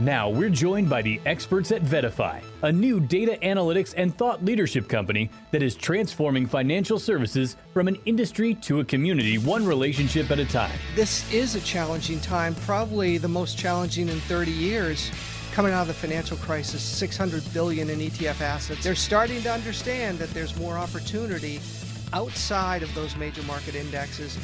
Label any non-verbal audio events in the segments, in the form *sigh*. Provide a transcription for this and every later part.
Now we're joined by the experts at VettaFi, a new data analytics and thought leadership company that is transforming financial services from an industry to a community, one relationship at a time. This is a challenging time, probably the most challenging in 30 years. Coming out of the financial crisis, 600 billion in ETF assets. They're starting to understand that there's more opportunity outside of those major market indexes.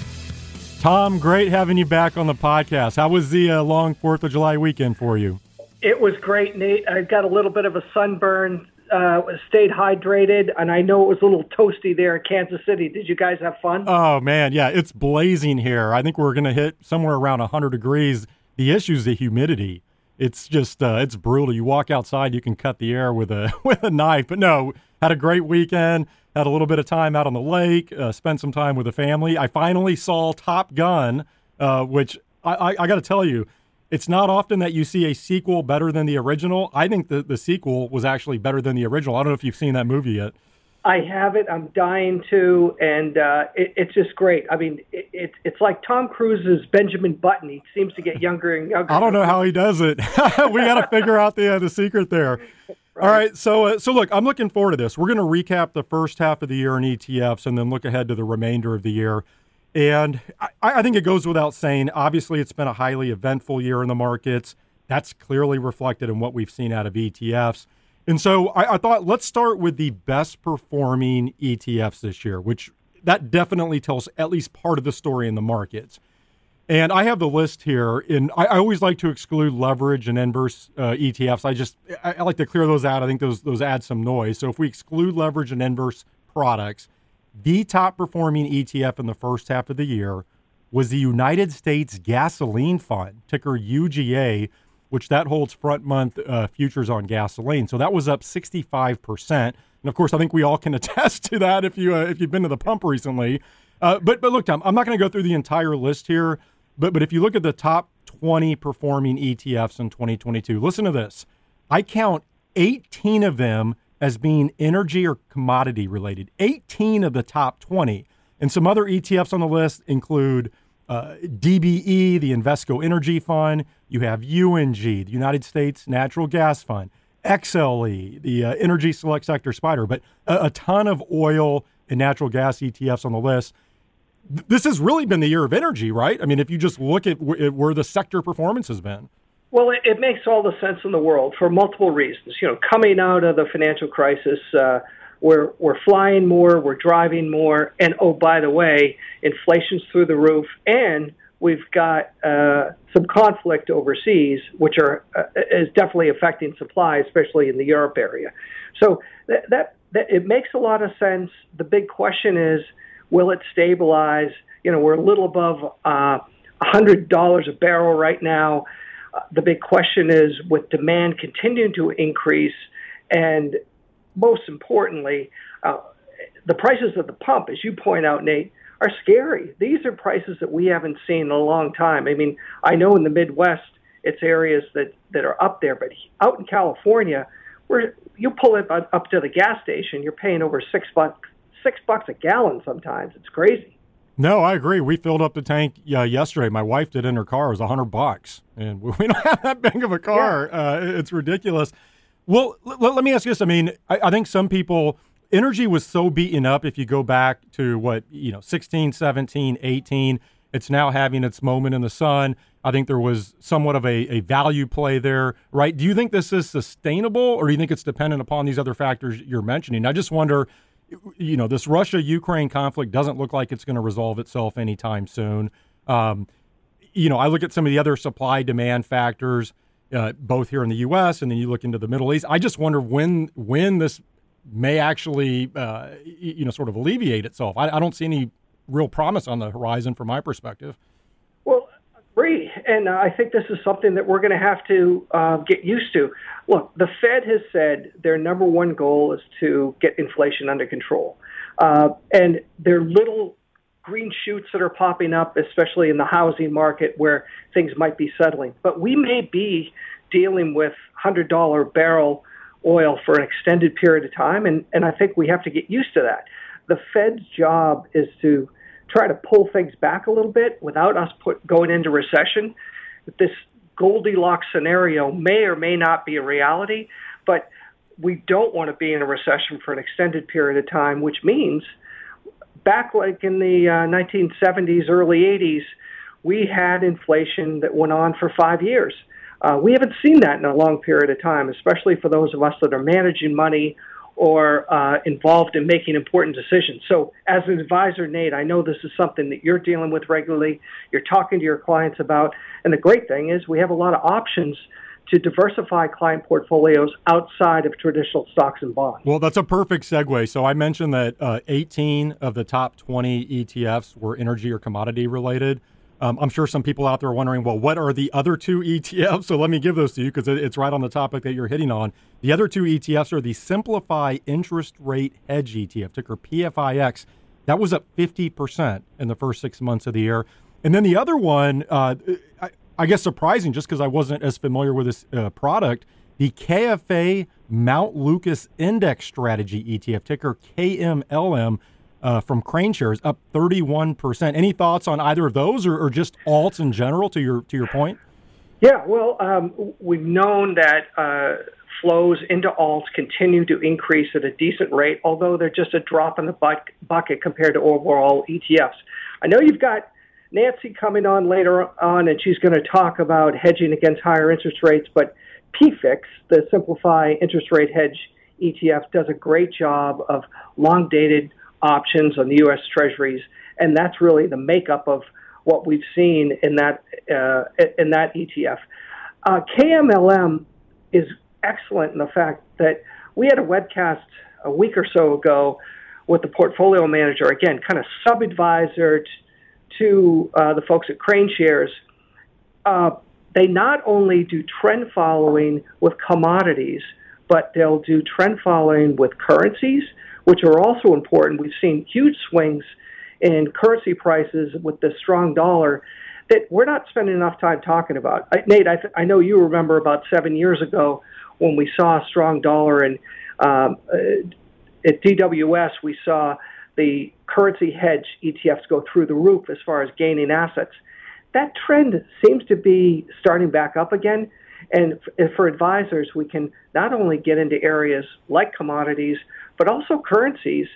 Tom, great having you back on the podcast. How was the uh, long 4th of July weekend for you? It was great, Nate. I got a little bit of a sunburn, uh, stayed hydrated, and I know it was a little toasty there in Kansas City. Did you guys have fun? Oh, man. Yeah, it's blazing here. I think we're going to hit somewhere around 100 degrees. The issue is the humidity. It's just, uh, it's brutal. You walk outside, you can cut the air with a, *laughs* with a knife. But no, had a great weekend had a little bit of time out on the lake, uh, spent some time with the family. I finally saw Top Gun, uh, which I, I, I got to tell you, it's not often that you see a sequel better than the original. I think the, the sequel was actually better than the original. I don't know if you've seen that movie yet. I have it. I'm dying to, and uh, it, it's just great. I mean, it, it, it's like Tom Cruise's Benjamin Button. He seems to get younger and younger. I don't know how he does it. *laughs* we got to figure out the uh, the secret there. Right. All right, so uh, so look, I'm looking forward to this. We're going to recap the first half of the year in ETFs, and then look ahead to the remainder of the year. And I, I think it goes without saying. Obviously, it's been a highly eventful year in the markets. That's clearly reflected in what we've seen out of ETFs. And so I, I, thought let's start with the best performing ETFs this year, which that definitely tells at least part of the story in the markets. And I have the list here. And I, I always like to exclude leverage and inverse uh, ETFs. I just I, I like to clear those out. I think those those add some noise. So if we exclude leverage and inverse products, the top performing ETF in the first half of the year was the United States Gasoline Fund, ticker UGA which that holds front month uh, futures on gasoline. So that was up 65%. And of course, I think we all can *laughs* attest to that if you uh, if you've been to the pump recently. Uh, but but look, Tom, I'm not going to go through the entire list here. But but if you look at the top 20 performing ETFs in 2022, listen to this. I count 18 of them as being energy or commodity related. 18 of the top 20. And some other ETFs on the list include uh, DBE, the Invesco Energy Fund. You have UNG, the United States Natural Gas Fund. XLE, the uh, Energy Select Sector Spider, but a, a, ton of oil and natural gas ETFs on the list. This has really been the year of energy, right? I mean, if you just look at w- where the sector performance has been. Well, it, it, makes all the sense in the world for multiple reasons. You know, coming out of the financial crisis, uh, we're we're flying more, we're driving more, and oh by the way, inflation's through the roof, and we've got uh, some conflict overseas, which are uh, is definitely affecting supply, especially in the Europe area. So that, that that it makes a lot of sense. The big question is, will it stabilize? You know, we're a little above uh, hundred dollars a barrel right now. Uh, the big question is, with demand continuing to increase and most importantly, uh, the prices at the pump, as you point out, Nate, are scary. These are prices that we haven't seen in a long time. I mean, I know in the Midwest, it's areas that, that are up there, but out in California, where you pull it up to the gas station, you're paying over six bucks six bucks a gallon sometimes. It's crazy. No, I agree. We filled up the tank uh, yesterday. My wife did in her car. It was a hundred bucks, and *laughs* we don't have that big of a car. Yeah. Uh, it's ridiculous. Well, l- let me ask you this. I mean, I, I think some people energy was so beaten up if you go back to what you know 16 17 18 it's now having its moment in the sun. I think there was somewhat of a, a value play there right? Do you think this is sustainable or do you think it's dependent upon these other factors you're mentioning? I just wonder you know this russia ukraine conflict doesn't look like it's going to resolve itself anytime soon. Um, you know i look at some of the other supply demand factors uh, both here in the U.S. and then you look into the Middle East. I just wonder when when this may actually uh, you know sort of alleviate itself. I, I, don't see any real promise on the horizon from my perspective. Well, agree, and uh, I think this is something that we're going to have to uh, get used to. Look, the Fed has said their number one goal is to get inflation under control, uh, and their little green shoots that are popping up, especially in the housing market where things might be settling. But we may be dealing with $100 barrel oil for an extended period of time, and, and I think we have to get used to that. The Fed's job is to try to pull things back a little bit without us put, going into recession. This Goldilocks scenario may or may not be a reality, but we don't want to be in a recession for an extended period of time, which means back like in the uh, 1970s, early 80s, we had inflation that went on for five years. Uh, we haven't seen that in a long period of time, especially for those of us that are managing money or uh, involved in making important decisions. So, as an advisor, Nate, I know this is something that you're dealing with regularly. You're talking to your clients about, and the great thing is we have a lot of options to diversify client portfolios outside of traditional stocks and bonds. Well, that's a perfect segue. So I mentioned that uh, 18 of the top 20 ETFs were energy or commodity related. Um, I'm sure some people out there are wondering, well, what are the other two *laughs* ETFs? So let me give those to you because it's right on the topic that you're hitting on. The other two ETFs are the Simplify Interest Rate Hedge ETF, ticker PFIX. That was up 50% in the first six months of the year. And then the other one, uh, I, I, guess surprising just because I wasn't as familiar with this uh, product, the KFA Mount Lucas Index Strategy ETF, ticker KMLM uh, from KraneShares, up 31%. Any thoughts on either of those or, or, just alts in general to your, to your point? Yeah, well, um, we've known that uh, flows into alts continue to increase at a decent rate, although they're just a drop in the bucket compared to overall ETFs. I know you've got Nancy coming on later on, and she's going to talk about hedging against higher interest rates, but PFIX, the Simplify Interest Rate Hedge ETF, does a great job of long dated options on the U.S. Treasuries, and that's really the makeup of what we've seen in that uh, in that ETF. Uh, KMLM is excellent in the fact that we had a webcast a week or so ago with the portfolio manager, again, kind of sub advisor to uh, the folks at KraneShares. Uh, they not only do trend following with commodities, but they'll do trend following with currencies which are also important. We've seen huge swings in currency prices with the strong dollar that we're not spending enough time talking about. I, Nate, I, th- I know you remember about seven years ago when we saw a strong dollar, and um, uh, at DWS we saw the currency hedge ETFs go through the roof as far as gaining assets. That trend seems to be starting back up again. And for advisors, we can not only get into areas like commodities, but also currencies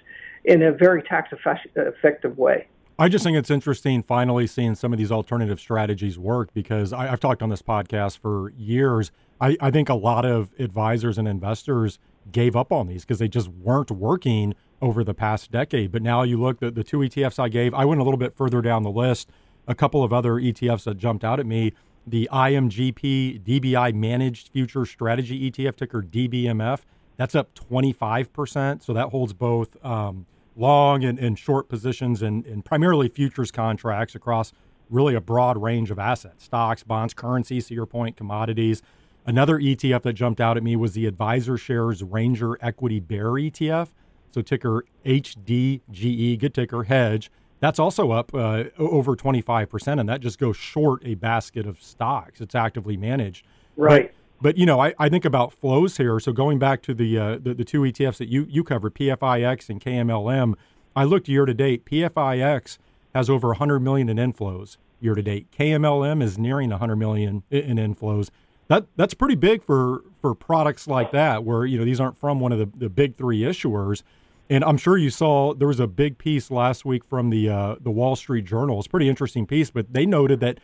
in a very tax effective way. I just think it's interesting finally seeing some of these alternative strategies work because I, have talked on this podcast for years. I, I, think a lot of advisors and investors gave up on these because they just weren't working over the past decade. But now you look at the two ETFs I gave, I went a little bit further down the list. A couple of other ETFs that jumped out at me the IMGP DBI Managed Future Strategy ETF ticker DBMF. That's up 25%. So that holds both um, long and, and, short positions and, and, primarily futures contracts across really a broad range of assets stocks, bonds, currencies, to your point, commodities. Another ETF that jumped out at me was the AdvisorShares Ranger Equity Bear ETF. So ticker HDGE, good ticker, hedge. That's also up uh, over 25%, and that just goes short a basket of stocks. It's actively managed. Right. But, but you know, I, I think about flows here. So going back to the, uh, the, the two ETFs that you you covered, PFIX and KMLM, I looked year to date. PFIX has over 100 million in inflows year to date. KMLM is nearing 100 million in inflows. That that's pretty big for for products like that, where you know these aren't from one of the, the big three issuers. And I'm sure you saw there was a big piece last week from the uh, the Wall Street Journal. It's a pretty interesting piece, but they noted that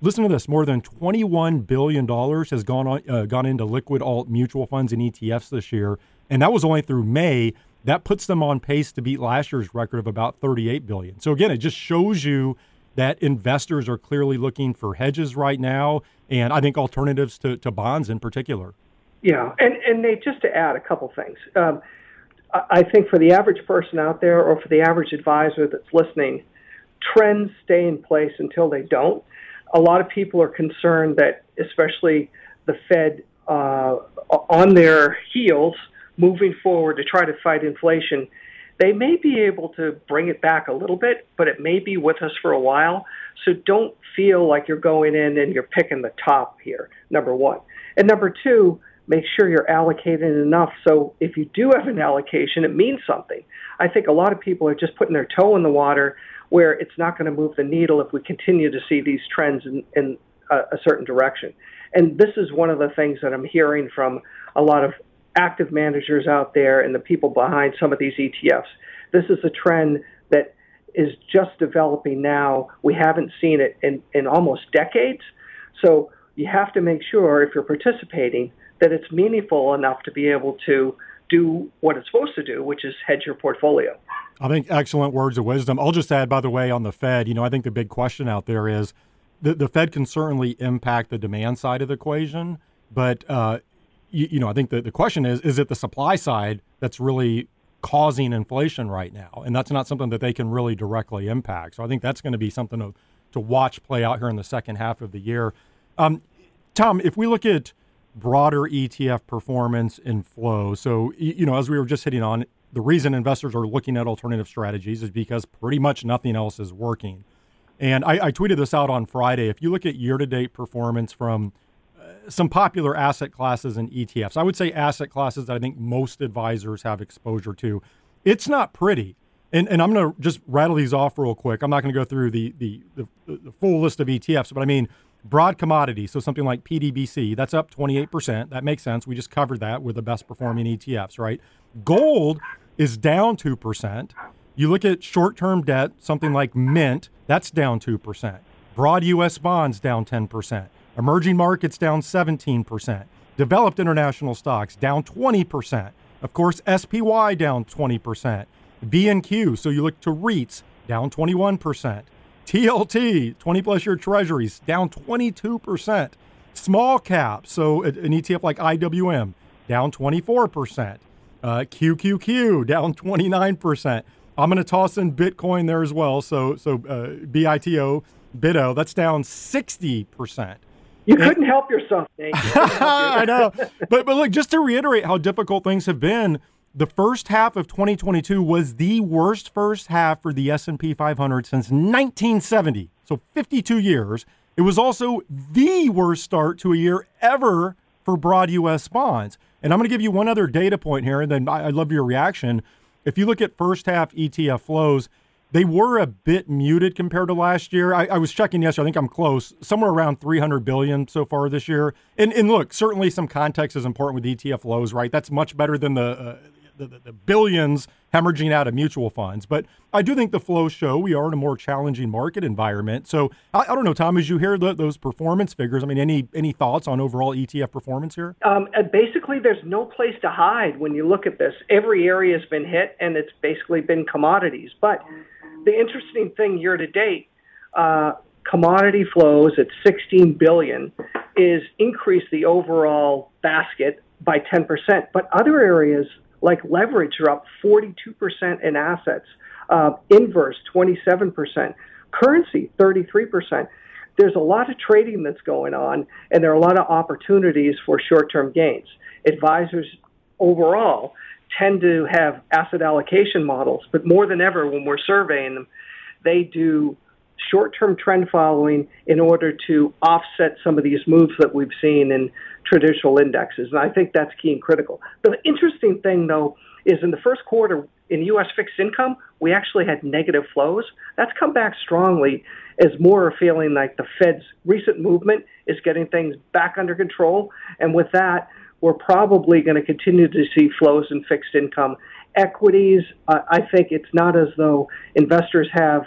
listen to this: more than 21 billion dollars has gone on, uh, gone into liquid alt mutual funds and ETFs this year, and that was only through May. That puts them on pace to beat last year's record of about 38 billion. So again, it just shows you that investors are clearly looking for hedges right now, and I think alternatives to, to bonds in particular. Yeah, and and Nate, just to add a couple things. Um, I think for the average person out there or for the average advisor that's listening, trends stay in place until they don't. A lot of people are concerned that, especially the Fed uh, on their heels, moving forward to try to fight inflation, they may be able to bring it back a little bit, but it may be with us for a while. So don't feel like you're going in and you're picking the top here, number one. And number two, make sure you're allocating enough so if you do have an allocation, it means something. I think a lot of people are just putting their toe in the water where it's not going to move the needle if we continue to see these trends in, in a, a certain direction. And this is one of the things that I'm hearing from a lot of active managers out there and the people behind some of these ETFs. This is a trend that is just developing now. We haven't seen it in, in almost decades. So you have to make sure if you're participating that it's meaningful enough to be able to do what it's supposed to do, which is hedge your portfolio. I think excellent words of wisdom. I'll just add, by the way, on the Fed, you know, I think the big question out there is the, the Fed can certainly impact the demand side of the equation, but uh, you, you, know, I think the, the question is, is it the supply side that's really causing inflation right now? And that's not something that they can really directly impact. So I think that's going to be something to, to watch play out here in the second half of the year. Um, Tom, if we look at broader ETF performance and flow, so, you know, as we were just hitting on, the reason investors are looking at alternative strategies is because pretty much nothing else is working. And I, I tweeted this out on Friday. If you look at year to date performance from uh, some popular asset classes and ETFs, I would say asset classes that I think most advisors have exposure to, it's not pretty. And, and I'm going to just rattle these off real quick. I'm not going to go through the, the, the, the full list of ETFs, but I mean, broad commodities, so something like PDBC, that's up 28%. That makes sense. We just covered that with the best performing ETFs, right? Gold is down 2%. You look at short term debt, something like Mint, that's down 2%. Broad U.S. bonds down 10%. Emerging markets down 17%. Developed international stocks down 20%. Of course, SPY down 20%. VNQ, so you look to REITs, down 21%. TLT, 20 plus year treasuries, down 22%. Small cap, so an ETF like IWM, down 24%. Uh, QQQ down 29%. I'm going to toss in Bitcoin there as well. So so uh, BITO, BITO, that's down 60%. You couldn't help yourself. You *laughs* I know. But but look, just to reiterate how difficult things have been, the first half of 2022 was the worst first half for the S&P 500 since 1970. So 52 years. It was also the worst start to a year ever for broad US bonds. And I'm going to give you one other data point here, and then I, would love your reaction. If you look at first half ETF flows, they were a bit muted compared to last year. I, I, was checking yesterday. I think I'm close, somewhere around 300 billion so far this year. And, and look, certainly some context is important with ETF flows, right? That's much better than the uh, the, the, the, billions hemorrhaging out of mutual funds. But I do think the flows show we are in a more challenging market environment. So I, I don't know, Tom, as you hear the, those performance figures, I mean, any any thoughts on overall ETF performance here? Um, basically, there's no place to hide when you look at this. Every area has been hit, and it's basically been commodities. But the interesting thing year to date. Uh, commodity flows at 16 billion is increased the overall basket by 10%, but other areas like leverage are up 42% in assets, uh, inverse 27%, currency 33%. There's a lot of trading that's going on, and there are a lot of opportunities for short term gains. Advisors overall tend to have asset allocation models, but more than ever, when we're surveying them, they do short term trend following in order to offset some of these moves that we've seen in traditional indexes. And I think that's key and critical. The interesting thing, though, is in the first quarter in U.S. fixed income, we actually had negative flows. That's come back strongly as more are feeling like the Fed's recent movement is getting things back under control. And with that, we're probably going to continue to see flows in fixed income. Equities, uh, I think it's not as though investors have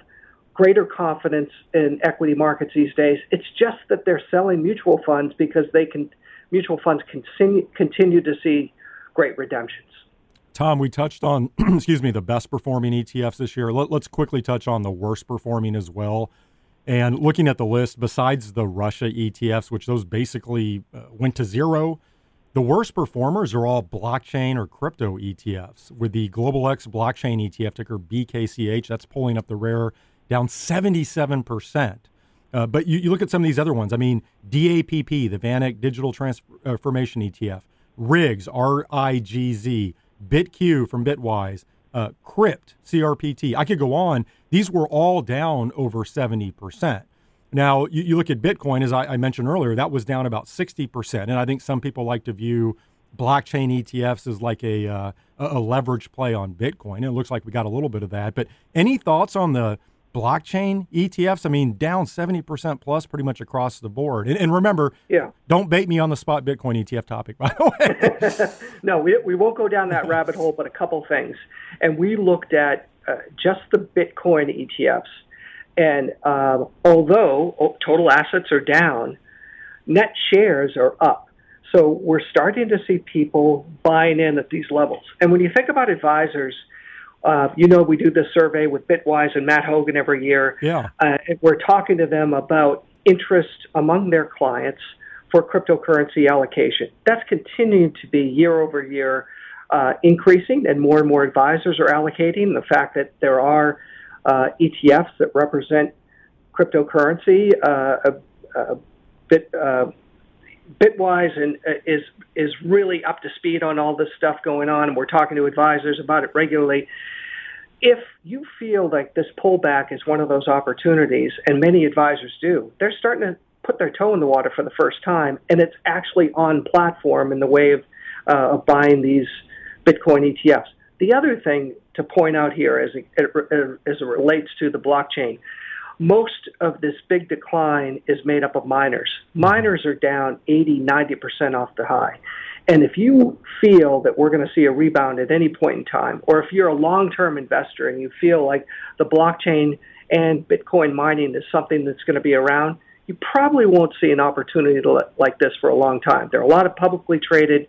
greater confidence in equity markets these days. It's just that they're selling mutual funds because they can mutual funds continue, continue to see great redemptions. Tom, we touched on, *clears throat* excuse me, the best performing ETFs this year. Let, us quickly touch on the worst performing as well. And looking at the list, besides the Russia ETFs, which those basically uh, went to zero, the worst performers are all blockchain or crypto ETFs. With the Global X blockchain ETF ticker BKCH, that's pulling up the rare down 77%. Uh, but you, you, look at some of these other ones. I mean, DAPP, the VanEck Digital Transformation ETF, RIGS, R I G Z, BitQ from Bitwise, uh, Crypt, CRPT. I could go on. These were all down over 70%. Now, you, you look at Bitcoin, as I, I, mentioned earlier, that was down about 60%. And I think some people like to view blockchain ETFs as like a, uh, a leverage play on Bitcoin. It looks like we got a little bit of that. But any thoughts on the blockchain ETFs. I mean, down 70% plus pretty much across the board. And, and, remember, yeah. don't bait me on the spot Bitcoin ETF topic, *laughs* by the way. *laughs* no, we, we won't go down that *laughs* rabbit hole, but a couple things. And we looked at uh, just the Bitcoin ETFs. And um, although total assets are down, net shares are up. So we're starting to see people buying in at these levels. And when you think about advisors, uh, you know, we do this survey with Bitwise and Matt Hougan every year. Yeah. Uh, we're talking to them about interest among their clients for cryptocurrency allocation. That's continuing to be year over year uh, increasing, and more and more advisors are allocating. The fact that there are uh, ETFs that represent cryptocurrency, uh, a, a bit uh, Bitwise and uh, is is really up to speed on all this stuff going on, and we're talking to advisors about it regularly. If you feel like this pullback is one of those opportunities, and many advisors do, they're starting to put their toe in the water for the first time, and it's actually on platform in the way of, uh, of buying these Bitcoin ETFs. The other thing to point out here as it, as it relates to the blockchain, most of this big decline is made up of miners. Miners are down 80, 90% off the high. And if you feel that we're going to see a rebound at any point in time, or if you're a long term investor and you feel like the blockchain and Bitcoin mining is something that's going to be around, you probably won't see an opportunity like this for a long time. There are a lot of publicly traded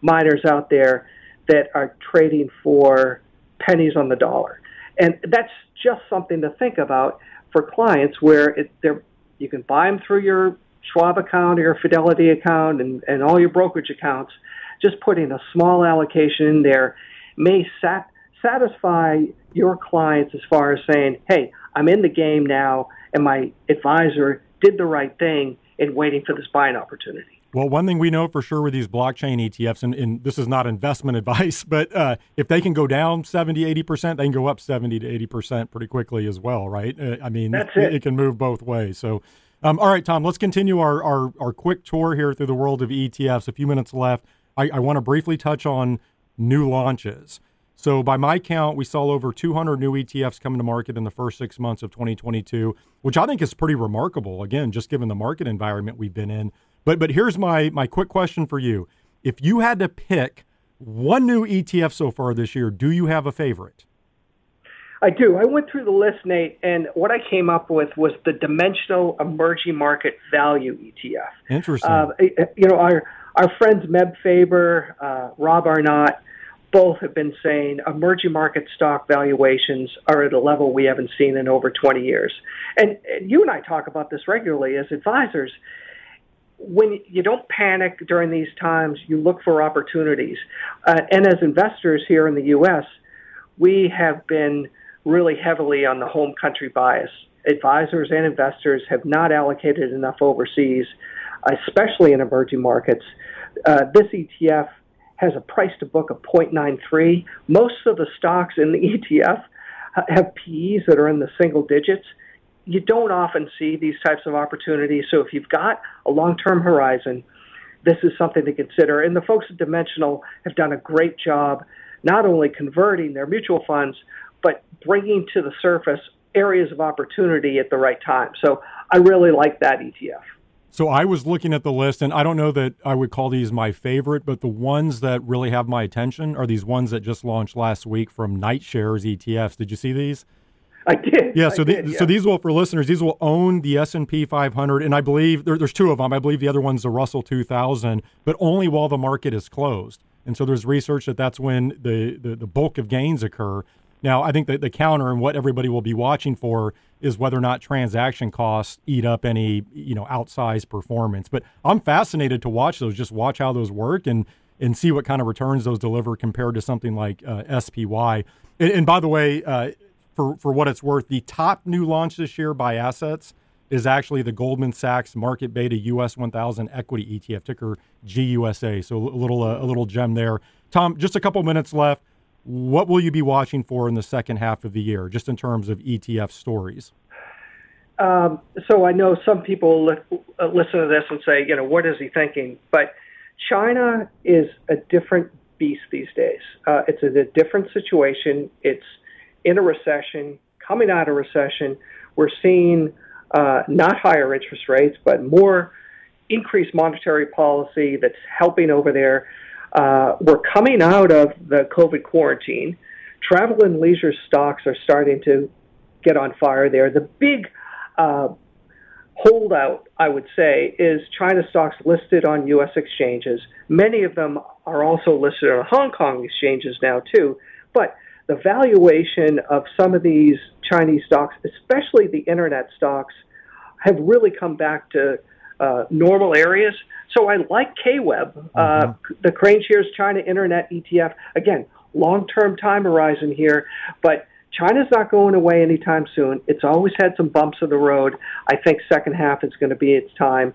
miners out there that are trading for pennies on the dollar. And that's just something to think about for clients where it, they're, you can buy them through your Schwab account or your Fidelity account and, and all your brokerage accounts. Just putting a small allocation in there may sat, satisfy your clients as far as saying, hey, I'm in the game now, and my advisor did the right thing in waiting for this buying opportunity. Well, one thing we know for sure with these blockchain ETFs, and, and this is not investment *laughs* advice, but uh, if they can go down 70, 80%, they can go up 70 to 80% pretty quickly as well, right? Uh, I mean, it. it. can move both ways. So, um, all right, Tom, let's continue our, our, our, quick tour here through the world of ETFs. A few minutes left. I, I want to briefly touch on new launches. So, by my count, we saw over 200 new ETFs coming to market in the first six months of 2022, which I think is pretty remarkable. Again, just given the market environment we've been in. But but here's my my quick question for you: If you had to pick one new ETF so far this year, do you have a favorite? I do. I went through the list, Nate, and what I came up with was the Dimensional Emerging Market Value ETF. Interesting. Uh, you know, our our friends Meb Faber, uh, Rob Arnott, both have been saying emerging market stock valuations are at a level we haven't seen in over 20 years. And, and you and I talk about this regularly as advisors when you don't panic during these times, you look for opportunities. Uh, and as investors here in the U.S., we have been really heavily on the home country bias. Advisors and investors have not allocated enough overseas, especially in emerging markets. Uh, this ETF has a price to book of 0.93. Most of the stocks in the ETF have PEs that are in the single digits you don't often see these types of opportunities. So if you've got a long-term horizon, this is something to consider. And the folks at Dimensional have done a great job not only converting their mutual funds, but bringing to the surface areas of opportunity at the right time. So I really like that ETF. So I was looking at the list, and I don't know that I would call these my favorite, but the ones that really have my attention are these ones that just launched last week from Nightshares ETFs. Did you see these? *laughs* I did. Yeah. So, the, yeah. so these will for listeners. These will own the S and P 500, and I believe there, there's two of them. I believe the other one's the Russell 2000, but only while the market is closed. And so there's research that that's when the the, the bulk of gains occur. Now, I think that the counter and what everybody will be watching for is whether or not transaction costs eat up any you know outsized performance. But I'm fascinated to watch those. Just watch how those work and and see what kind of returns those deliver compared to something like uh, SPY. And, and, by the way, uh, for, for what it's worth, the top new launch this year by assets is actually the Goldman Sachs Market Beta US 1000 Equity ETF, ticker GUSA. So a little uh, a little gem there. Tom, just a couple minutes left. What will you be watching for in the second half of the year, just in terms of ETF stories? Um, so I know some people li- uh, listen to this and say, you know, what is he thinking? But China is a different beast these days. Uh, it's a, a different situation. It's in a recession. coming out of recession. We're seeing uh, not higher interest rates, but more increased monetary policy that's helping over there. Uh, we're coming out of the COVID quarantine. Travel and leisure stocks are starting to get on fire there. The big uh, holdout, I would say, is China stocks listed on U.S. exchanges. Many of them are also listed on Hong Kong exchanges now, too. But the valuation of some of these Chinese stocks, especially the internet stocks, have really come back to uh, normal areas. So I like KWEB, uh, mm-hmm. the KraneShares China Internet ETF. Again, long term time horizon here, but China's not going away anytime soon. It's always had some bumps in the road. I think second half is going to be its time.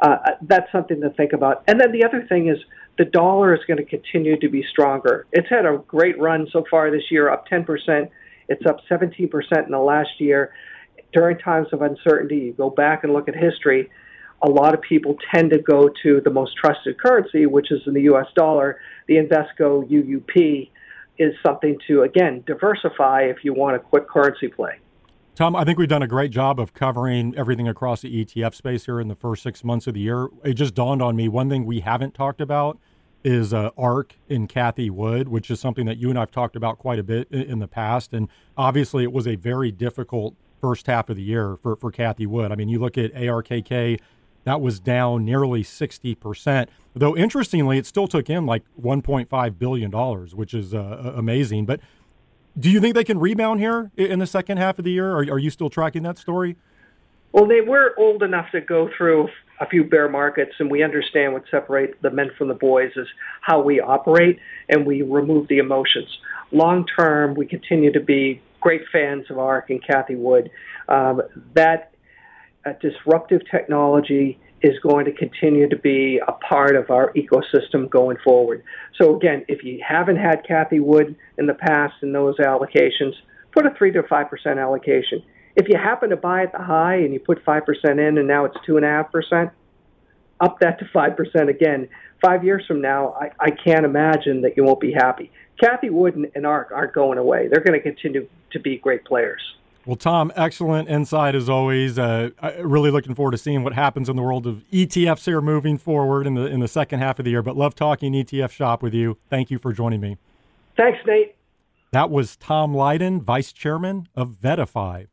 Uh, that's something to think about. And then the other thing is the dollar is going to continue to be stronger. It's had a great run so far this year, up 10%. It's up 17% in the last year. During times of uncertainty, you go back and look at history. A lot of people tend to go to the most trusted currency, which is in the U.S. dollar. The Invesco UUP is something to, again, diversify if you want a quick currency play. Tom, I think we've done a great job of covering everything across the ETF space here in the first six months of the year. It just dawned on me one thing we haven't talked about is uh, ARK in Cathie Wood, which is something that you and I've talked about quite a bit in, in, the past. And obviously, it was a very difficult first half of the year for, for Cathie Wood. I mean, you look at ARKK that was down nearly 60%. Though interestingly, it still took in like $1.5 billion, which is uh, amazing. But do you think they can rebound here in the second half of the year? Are, are you still tracking that story? Well, they were old enough to go through a few bear markets, and we understand what separates the men from the boys is how we operate, and we remove the emotions. Long term, we continue to be great fans of ARK and Cathie Wood. Um, that uh, disruptive technology is going to continue to be a part of our ecosystem going forward. So again, if you haven't had Cathie Wood in the past in those allocations, put a three to five percent allocation. If you happen to buy at the high and you put five percent in and now it's two and a half percent, up that to five percent again. Five years from now, I, I can't imagine that you won't be happy. Cathie Wood and, ARK aren't going away. They're going to continue to be great players. Well, Tom, excellent insight as always. Uh, really looking forward to seeing what happens in the world of ETFs here moving forward in the in the second half of the year. But love talking ETF shop with you. Thank you for joining me. Thanks, Nate. That was Tom Lydon, Vice Chairman of VettaFi.